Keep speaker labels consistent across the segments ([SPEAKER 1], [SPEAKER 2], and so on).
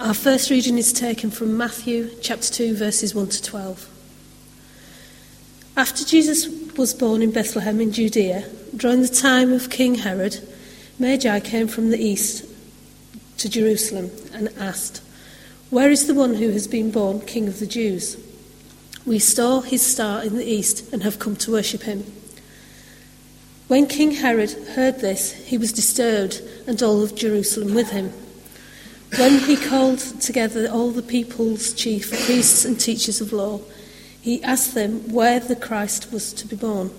[SPEAKER 1] Our first reading is taken from Matthew chapter 2, verses 1 to 12. After Jesus was born in Bethlehem in Judea, during the time of King Herod, Magi came from the east to Jerusalem and asked, Where is the one who has been born King of the Jews? We saw his star in the east and have come to worship him. When King Herod heard this, he was disturbed, and all of Jerusalem with him. When he called together all the people's chief priests and teachers of law, he asked them where the Christ was to be born.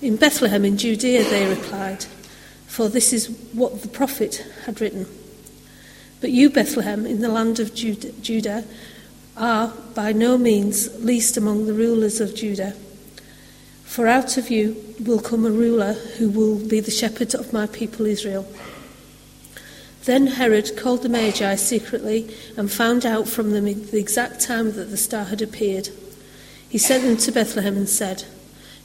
[SPEAKER 1] In Bethlehem in Judea, they replied, for this is what the prophet had written. But you, Bethlehem, in the land of Judah, are by no means least among the rulers of Judah. For out of you will come a ruler who will be the shepherd of my people Israel. Then Herod called the Magi secretly and found out from them the exact time that the star had appeared. He sent them to Bethlehem and said,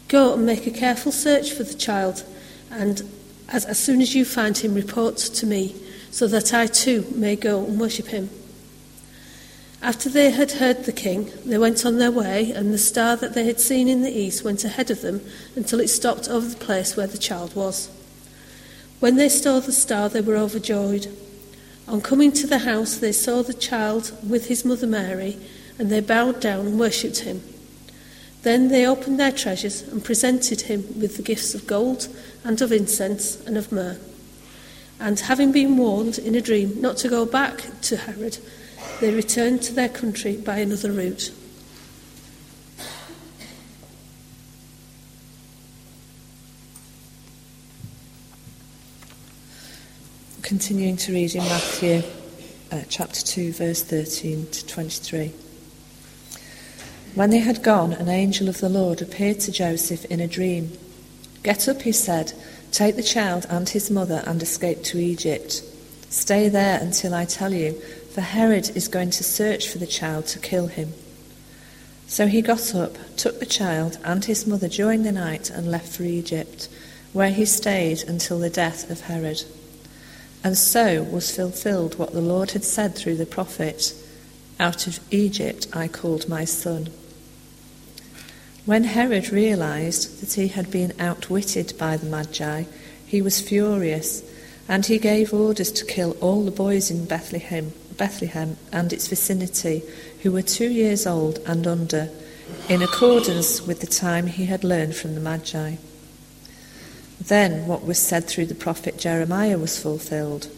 [SPEAKER 1] Go and make a careful search for the child, and as, as soon as you find him, report to me, so that I too may go and worship him. After they had heard the king, they went on their way, and the star that they had seen in the east went ahead of them until it stopped over the place where the child was. When they saw the star, they were overjoyed. On coming to the house, they saw the child with his mother Mary, and they bowed down and worshipped him. Then they opened their treasures and presented him with the gifts of gold, and of incense, and of myrrh. And having been warned in a dream not to go back to Herod, they returned to their country by another route.
[SPEAKER 2] Continuing to read in Matthew uh, chapter 2, verse 13 to 23. When they had gone, an angel of the Lord appeared to Joseph in a dream. Get up, he said, take the child and his mother and escape to Egypt. Stay there until I tell you, for Herod is going to search for the child to kill him. So he got up, took the child and his mother during the night, and left for Egypt, where he stayed until the death of Herod. And so was fulfilled what the Lord had said through the prophet Out of Egypt I called my son. When Herod realized that he had been outwitted by the Magi, he was furious, and he gave orders to kill all the boys in Bethlehem, Bethlehem and its vicinity who were two years old and under, in accordance with the time he had learned from the Magi. Then what was said through the prophet Jeremiah was fulfilled.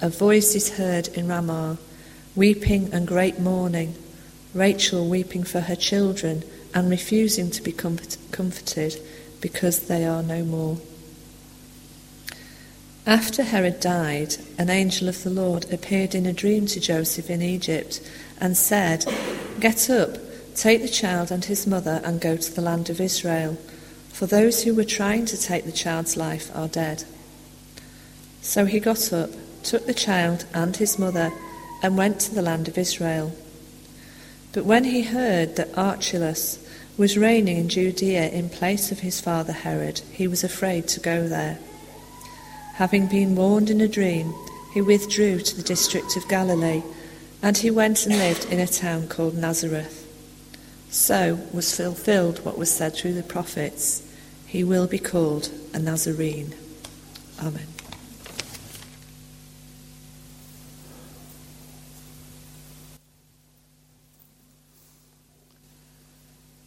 [SPEAKER 2] A voice is heard in Ramah, weeping and great mourning, Rachel weeping for her children and refusing to be comfort- comforted because they are no more. After Herod died, an angel of the Lord appeared in a dream to Joseph in Egypt and said, Get up, take the child and his mother, and go to the land of Israel for those who were trying to take the child's life are dead. So he got up, took the child and his mother, and went to the land of Israel. But when he heard that Archelaus was reigning in Judea in place of his father Herod, he was afraid to go there. Having been warned in a dream, he withdrew to the district of Galilee, and he went and lived in a town called Nazareth. So was fulfilled what was said through the prophets he will be called a Nazarene. Amen.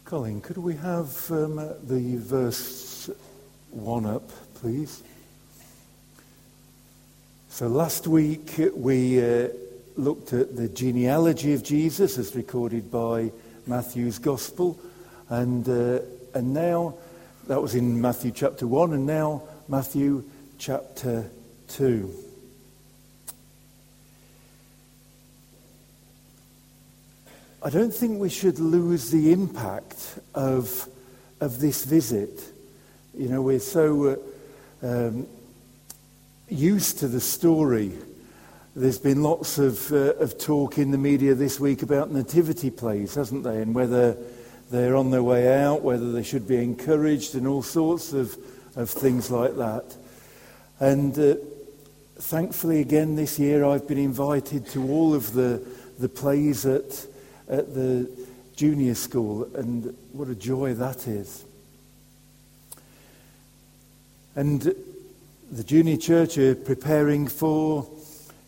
[SPEAKER 3] Colin, could we have um, the verse 1 up, please? So last week we uh, looked at the genealogy of Jesus as recorded by Matthew's Gospel, and, uh, and now that was in Matthew chapter 1, and now Matthew chapter 2. I don't think we should lose the impact of, of this visit. You know, we're so uh, um, used to the story. There's been lots of, uh, of talk in the media this week about nativity plays, hasn't there? And whether they're on their way out, whether they should be encouraged, and all sorts of, of things like that. And uh, thankfully, again this year, I've been invited to all of the, the plays at, at the junior school, and what a joy that is. And the junior church are preparing for,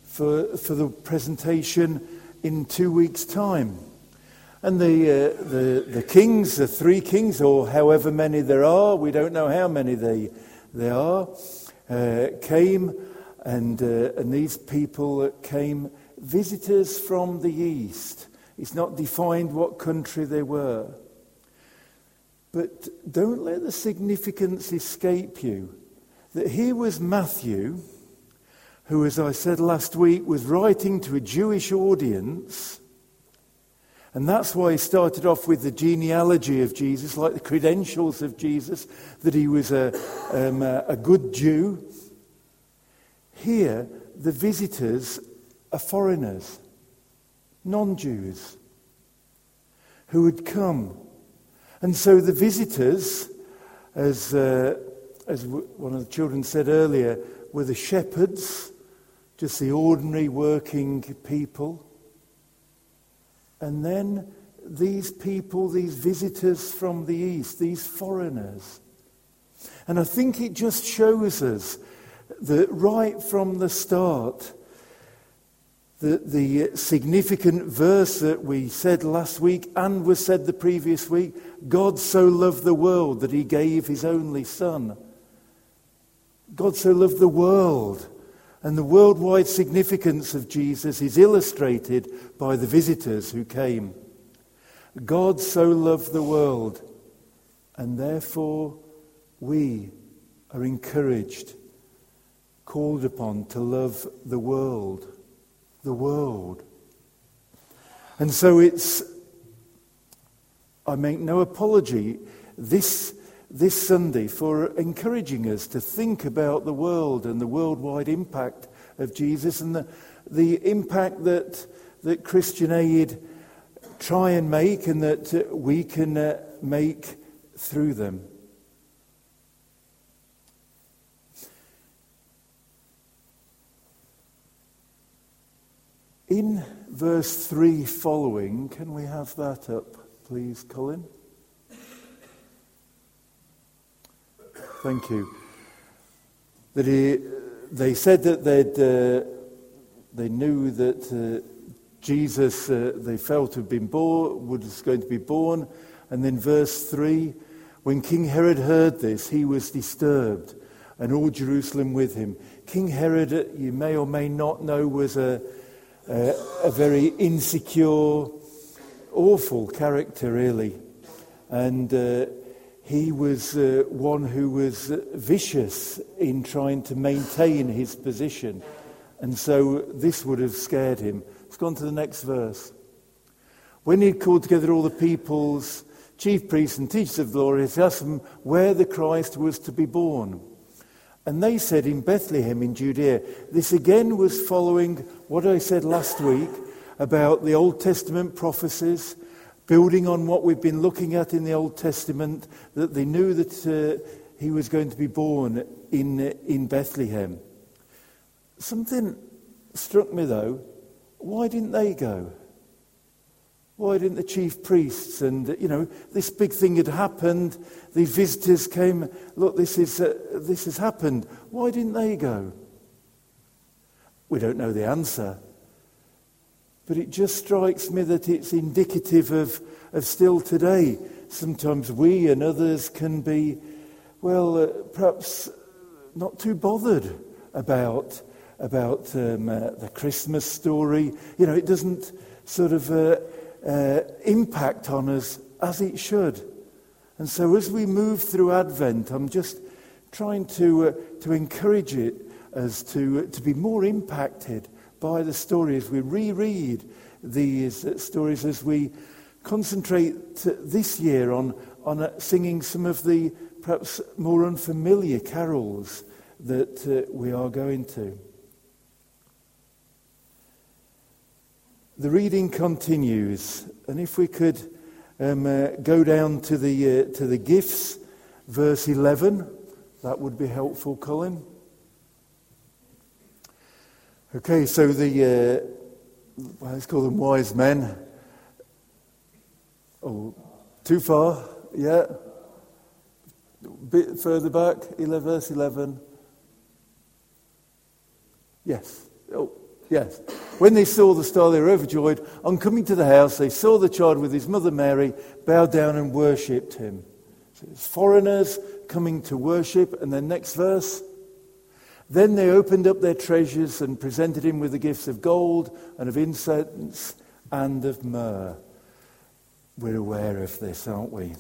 [SPEAKER 3] for, for the presentation in two weeks' time. And the, uh, the, the kings, the three kings, or however many there are, we don't know how many they, they are, uh, came, and, uh, and these people came visitors from the east. It's not defined what country they were. But don't let the significance escape you that here was Matthew, who, as I said last week, was writing to a Jewish audience and that's why he started off with the genealogy of Jesus, like the credentials of Jesus, that he was a, um, a, a good Jew. Here, the visitors are foreigners, non Jews, who had come. And so the visitors, as, uh, as one of the children said earlier, were the shepherds, just the ordinary working people. And then these people, these visitors from the East, these foreigners. And I think it just shows us that right from the start, the, the significant verse that we said last week and was said the previous week God so loved the world that he gave his only Son. God so loved the world and the worldwide significance of Jesus is illustrated by the visitors who came. God so loved the world, and therefore we are encouraged, called upon to love the world. The world. And so it's, I make no apology. This this Sunday for encouraging us to think about the world and the worldwide impact of Jesus and the, the impact that, that Christian Aid try and make and that we can uh, make through them. In verse 3 following, can we have that up, please, Colin? Thank you. That he, they said that they'd, uh, they knew that uh, Jesus, uh, they felt had been born, was going to be born. And then verse 3 when King Herod heard this, he was disturbed, and all Jerusalem with him. King Herod, you may or may not know, was a, a, a very insecure, awful character, really. And uh, he was uh, one who was vicious in trying to maintain his position. And so this would have scared him. Let's go on to the next verse. When he had called together all the people's chief priests and teachers of the law, he asked them where the Christ was to be born. And they said, In Bethlehem in Judea. This again was following what I said last week about the Old Testament prophecies building on what we've been looking at in the Old Testament, that they knew that uh, he was going to be born in, in Bethlehem. Something struck me though. Why didn't they go? Why didn't the chief priests and, you know, this big thing had happened. These visitors came, look, this, is, uh, this has happened. Why didn't they go? We don't know the answer. But it just strikes me that it's indicative of, of still today. Sometimes we and others can be, well, uh, perhaps not too bothered about, about um, uh, the Christmas story. You know, it doesn't sort of uh, uh impact on us as it should. And so as we move through Advent, I'm just trying to, uh, to encourage it as to, to be more impacted by the stories. We reread these stories as we concentrate this year on, on uh, singing some of the perhaps more unfamiliar carols that uh, we are going to. The reading continues, and if we could um, uh, go down to the, uh, to the gifts, verse 11, that would be helpful, Colin. Okay, so the, uh, let's call them wise men. Oh, too far? Yeah. A bit further back, 11, verse 11. Yes. Oh, yes. When they saw the star, they were overjoyed. On coming to the house, they saw the child with his mother Mary, bowed down and worshipped him. So it's foreigners coming to worship. And then next verse. Then they opened up their treasures and presented him with the gifts of gold and of incense and of myrrh. We're aware of this, aren't we?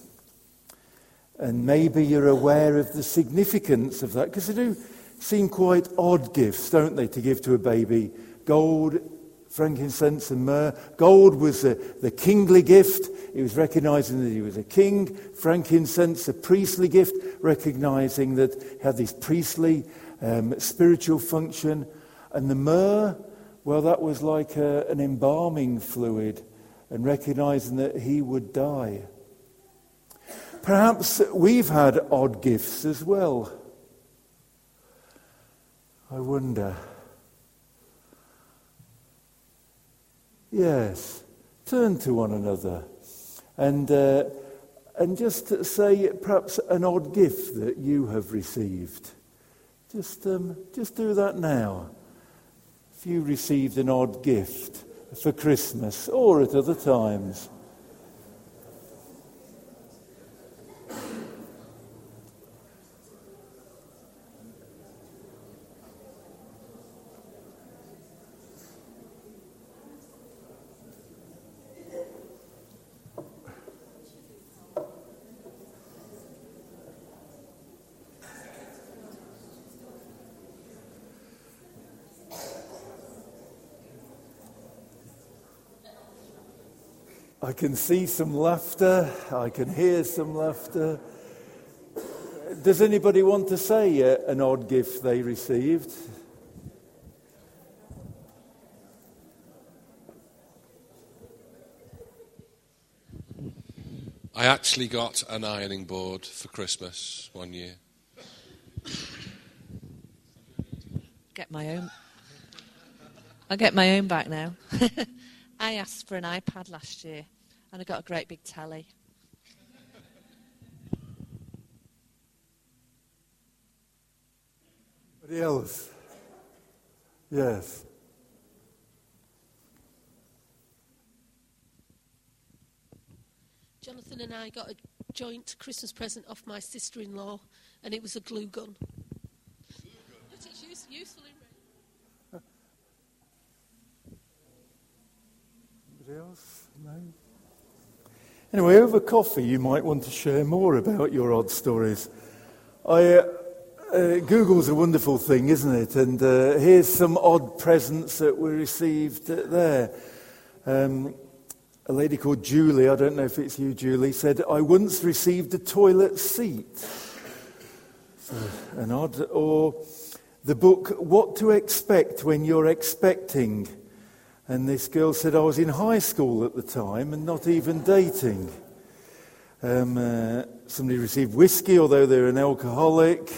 [SPEAKER 3] And maybe you're aware of the significance of that, because they do seem quite odd gifts, don't they, to give to a baby? Gold, frankincense, and myrrh. Gold was the, the kingly gift. It was recognizing that he was a king. Frankincense, a priestly gift, recognizing that he had this priestly um, spiritual function. And the myrrh, well, that was like a, an embalming fluid and recognizing that he would die. Perhaps we've had odd gifts as well. I wonder. Yes, turn to one another and, uh, and just say perhaps an odd gift that you have received. Just, um, just do that now. If you received an odd gift for Christmas or at other times. I can see some laughter. I can hear some laughter. Does anybody want to say uh, an odd gift they received?
[SPEAKER 4] I actually got an ironing board for Christmas one year.
[SPEAKER 2] Get my own. I'll get my own back now. I asked for an iPad last year and I got a great big telly.
[SPEAKER 3] Anybody else? Yes.
[SPEAKER 1] Jonathan and I got a joint Christmas present off my sister in law, and it was a glue gun. But it's use, useful in rain.
[SPEAKER 3] Anybody else? No? Anyway, over coffee, you might want to share more about your odd stories. I, uh, uh, Google's a wonderful thing, isn't it? And uh, here's some odd presents that we received there. Um, a lady called Julie, I don't know if it's you, Julie, said, I once received a toilet seat. So, an odd, or the book, What to Expect When You're Expecting. And this girl said, I was in high school at the time and not even dating. Um, uh, somebody received whiskey, although they're an alcoholic.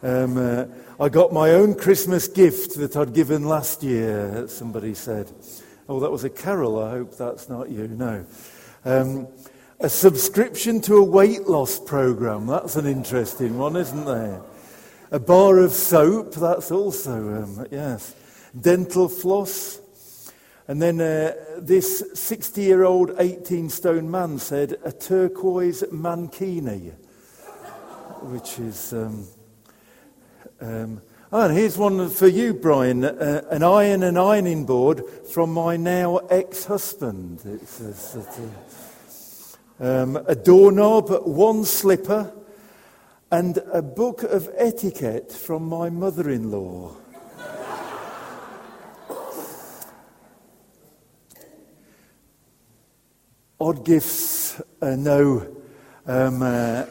[SPEAKER 3] Um, uh, I got my own Christmas gift that I'd given last year, somebody said. Oh, that was a carol. I hope that's not you. No. Um, a subscription to a weight loss program. That's an interesting one, isn't there? A bar of soap. That's also, um, yes. Dental floss. And then uh, this 60 year old, 18 stone man said, a turquoise mankini, which is. Um, um, oh, and here's one for you, Brian uh, an iron and ironing board from my now ex husband. It's a, sort of, um, a doorknob, one slipper, and a book of etiquette from my mother in law. Odd gifts are no, um, uh,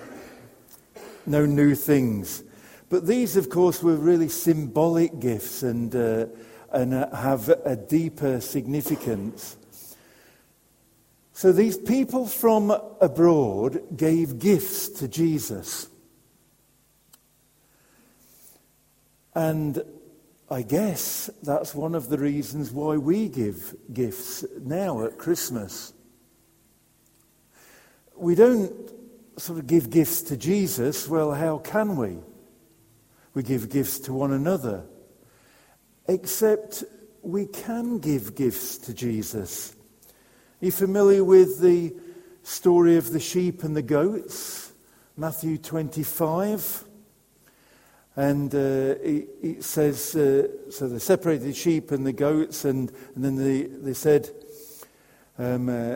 [SPEAKER 3] no new things. But these, of course, were really symbolic gifts and, uh, and uh, have a deeper significance. So these people from abroad gave gifts to Jesus. And I guess that's one of the reasons why we give gifts now at Christmas. We don't sort of give gifts to Jesus. Well, how can we? We give gifts to one another. Except we can give gifts to Jesus. Are you familiar with the story of the sheep and the goats? Matthew 25. And uh, it, it, says, uh, so they separated the sheep and the goats, and, and then they, they said, um, uh,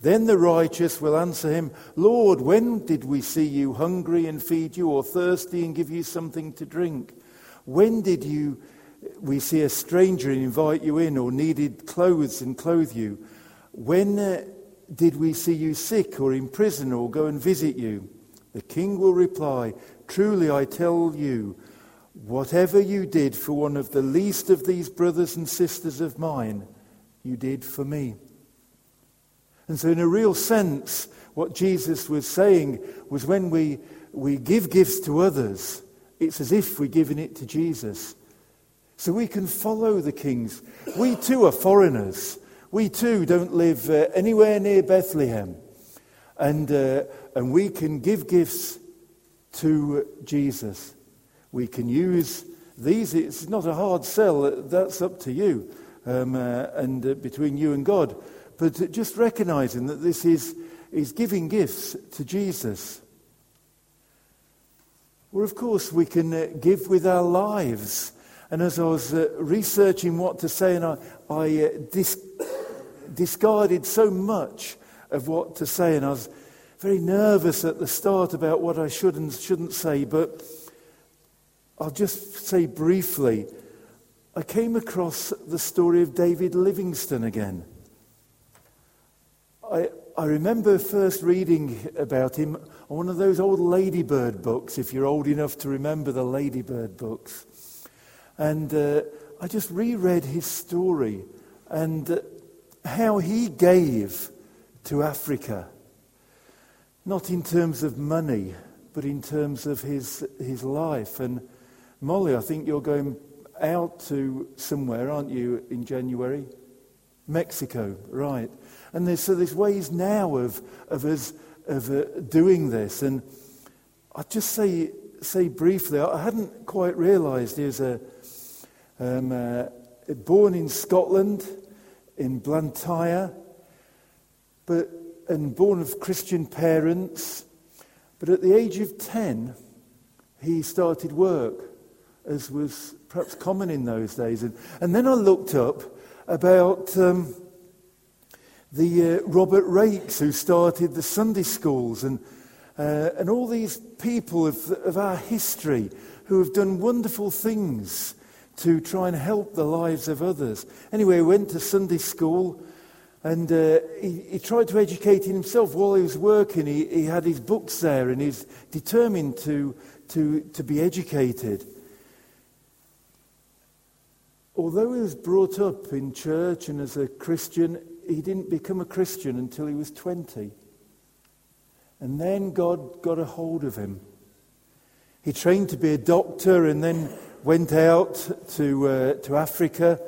[SPEAKER 3] Then the righteous will answer him, Lord, when did we see you hungry and feed you, or thirsty and give you something to drink? When did you, we see a stranger and invite you in, or needed clothes and clothe you? When uh, did we see you sick or in prison or go and visit you? The king will reply, Truly I tell you, whatever you did for one of the least of these brothers and sisters of mine, you did for me. And so, in a real sense, what Jesus was saying was when we, we give gifts to others, it's as if we're giving it to Jesus. So we can follow the kings. We too are foreigners. We too don't live uh, anywhere near Bethlehem. And, uh, and we can give gifts to Jesus. We can use these. It's not a hard sell. That's up to you um, uh, and uh, between you and God but just recognizing that this is, is giving gifts to Jesus. Well, of course, we can uh, give with our lives. And as I was uh, researching what to say, and I, I uh, dis- discarded so much of what to say, and I was very nervous at the start about what I should and shouldn't say, but I'll just say briefly I came across the story of David Livingstone again. I, I remember first reading about him on one of those old Ladybird books, if you're old enough to remember the Ladybird books. And uh, I just reread his story and uh, how he gave to Africa, not in terms of money, but in terms of his, his life. And Molly, I think you're going out to somewhere, aren't you, in January? Mexico, right. And there's, so there's ways now of, of us of, uh, doing this. And I'll just say, say briefly, I hadn't quite realized he was a, um, uh, born in Scotland, in Blantyre, but, and born of Christian parents. But at the age of 10, he started work, as was perhaps common in those days. And, and then I looked up about um, the uh, Robert Raikes who started the Sunday schools and, uh, and all these people of, of our history who have done wonderful things to try and help the lives of others. Anyway, he went to Sunday school and uh, he, he, tried to educate himself while he was working. He, he had his books there and he's determined to, to, to be educated. Although he was brought up in church and as a Christian, he didn't become a Christian until he was 20. And then God got a hold of him. He trained to be a doctor and then went out to, uh, to Africa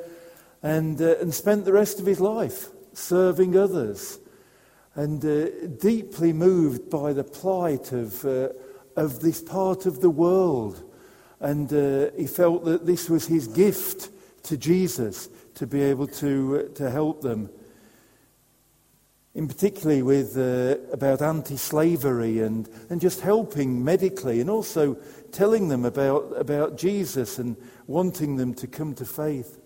[SPEAKER 3] and, uh, and spent the rest of his life serving others and uh, deeply moved by the plight of, uh, of this part of the world. And uh, he felt that this was his gift to Jesus to be able to, uh, to help them in particularly with uh, about anti-slavery and, and just helping medically and also telling them about, about Jesus and wanting them to come to faith.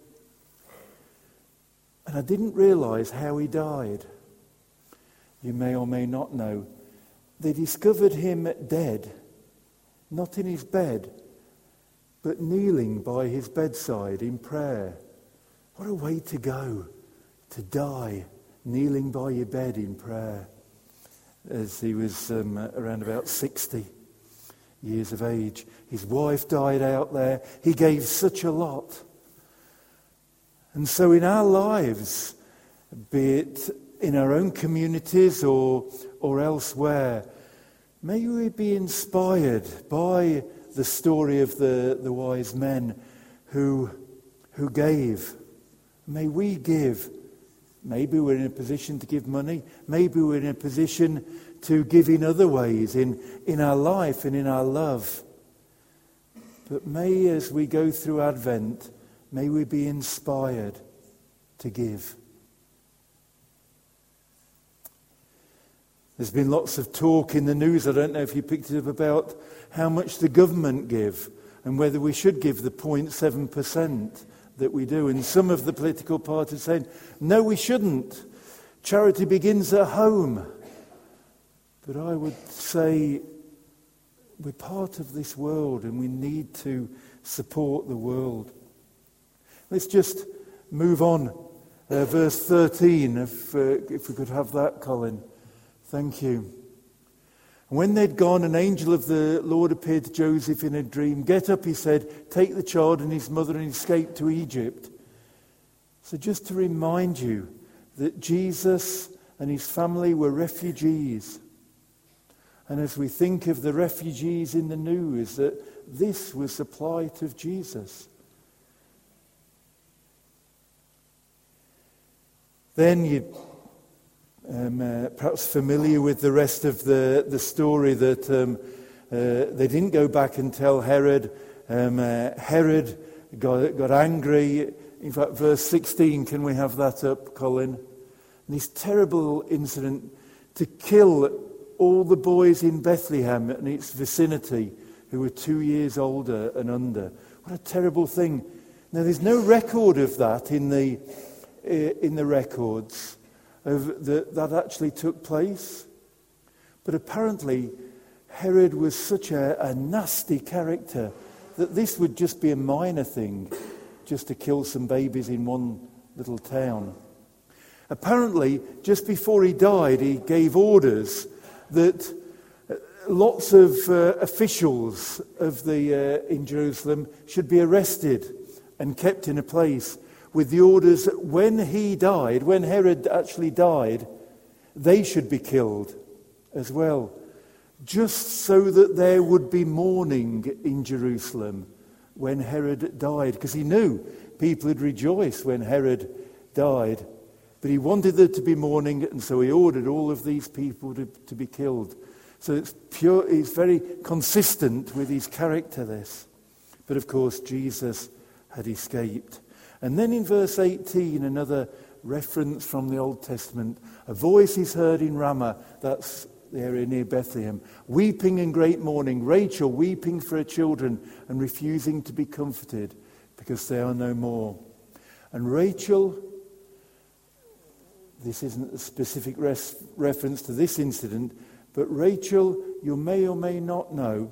[SPEAKER 3] And I didn't realize how he died. You may or may not know. They discovered him dead, not in his bed, but kneeling by his bedside in prayer. What a way to go to die kneeling by your bed in prayer as he was um, around about 60 years of age. His wife died out there. He gave such a lot. And so in our lives, be it in our own communities or, or elsewhere, may we be inspired by the story of the, the wise men who, who gave. May we give. Maybe we're in a position to give money. Maybe we're in a position to give in other ways, in, in our life and in our love. But may, as we go through Advent, may we be inspired to give. There's been lots of talk in the news, I don't know if you picked it up, about how much the government give and whether we should give the 0.7% that we do. And some of the political parties saying, no, we shouldn't. Charity begins at home. But I would say we're part of this world and we need to support the world. Let's just move on. Uh, verse 13, if, uh, if we could have that, Colin. Thank you. When they'd gone, an angel of the Lord appeared to Joseph in a dream. Get up, he said, take the child and his mother and escape to Egypt. So, just to remind you that Jesus and his family were refugees. And as we think of the refugees in the news, that this was the plight of Jesus. Then you um, uh, perhaps familiar with the rest of the, the story that um, uh, they didn't go back and tell Herod. Um, uh, Herod got, got angry. In fact, verse 16, can we have that up, Colin? And this terrible incident to kill all the boys in Bethlehem and its vicinity who were two years older and under. What a terrible thing. Now, there's no record of that in the, uh, in the records of the, that actually took place. But apparently, Herod was such a, a nasty character that this would just be a minor thing, just to kill some babies in one little town. Apparently, just before he died, he gave orders that uh, lots of uh, officials of the, uh, in Jerusalem should be arrested and kept in a place with the orders that when he died, when Herod actually died, they should be killed as well. Just so that there would be mourning in Jerusalem when Herod died, because he knew people would rejoice when Herod died. But he wanted there to be mourning, and so he ordered all of these people to, to be killed. So it's pure, it's very consistent with his character, this. But of course, Jesus had escaped. And then in verse 18, another reference from the Old Testament. A voice is heard in Ramah, that's the area near Bethlehem, weeping in great mourning, Rachel weeping for her children and refusing to be comforted because they are no more. And Rachel, this isn't a specific res- reference to this incident, but Rachel, you may or may not know,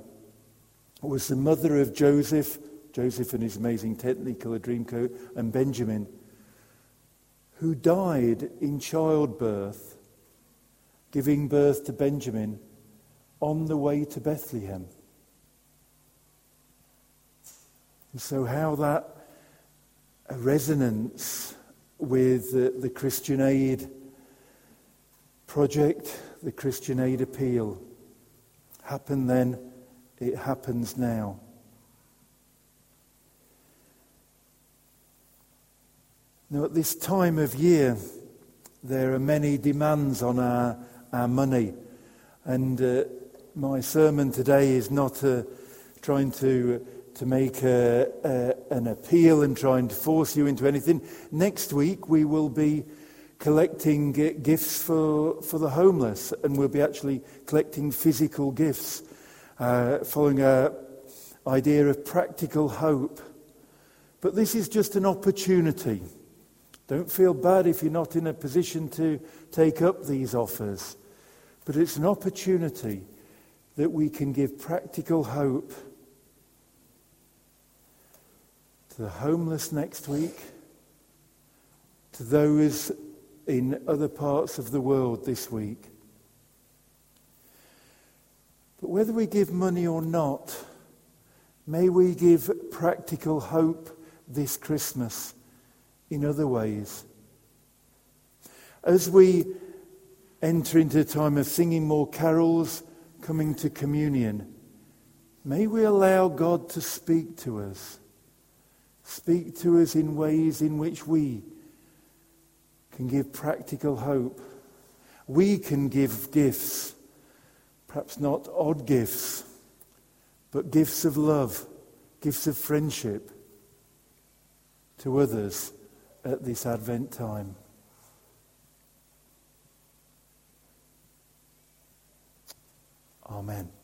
[SPEAKER 3] was the mother of Joseph Joseph and his amazing technicolor dreamcoat, and Benjamin, who died in childbirth, giving birth to Benjamin on the way to Bethlehem. And so, how that resonance with the, the Christian Aid project, the Christian Aid appeal, happened then, it happens now. Now, at this time of year, there are many demands on our, our money. And uh, my sermon today is not uh, trying to, to make a, a, an appeal and trying to force you into anything. Next week, we will be collecting gifts for, for the homeless, and we'll be actually collecting physical gifts, uh, following our idea of practical hope. But this is just an opportunity don't feel bad if you're not in a position to take up these offers. But it's an opportunity that we can give practical hope to the homeless next week, to those in other parts of the world this week. But whether we give money or not, may we give practical hope this Christmas in other ways. As we enter into a time of singing more carols, coming to communion, may we allow God to speak to us. Speak to us in ways in which we can give practical hope. We can give gifts, perhaps not odd gifts, but gifts of love, gifts of friendship to others at this Advent time. Amen.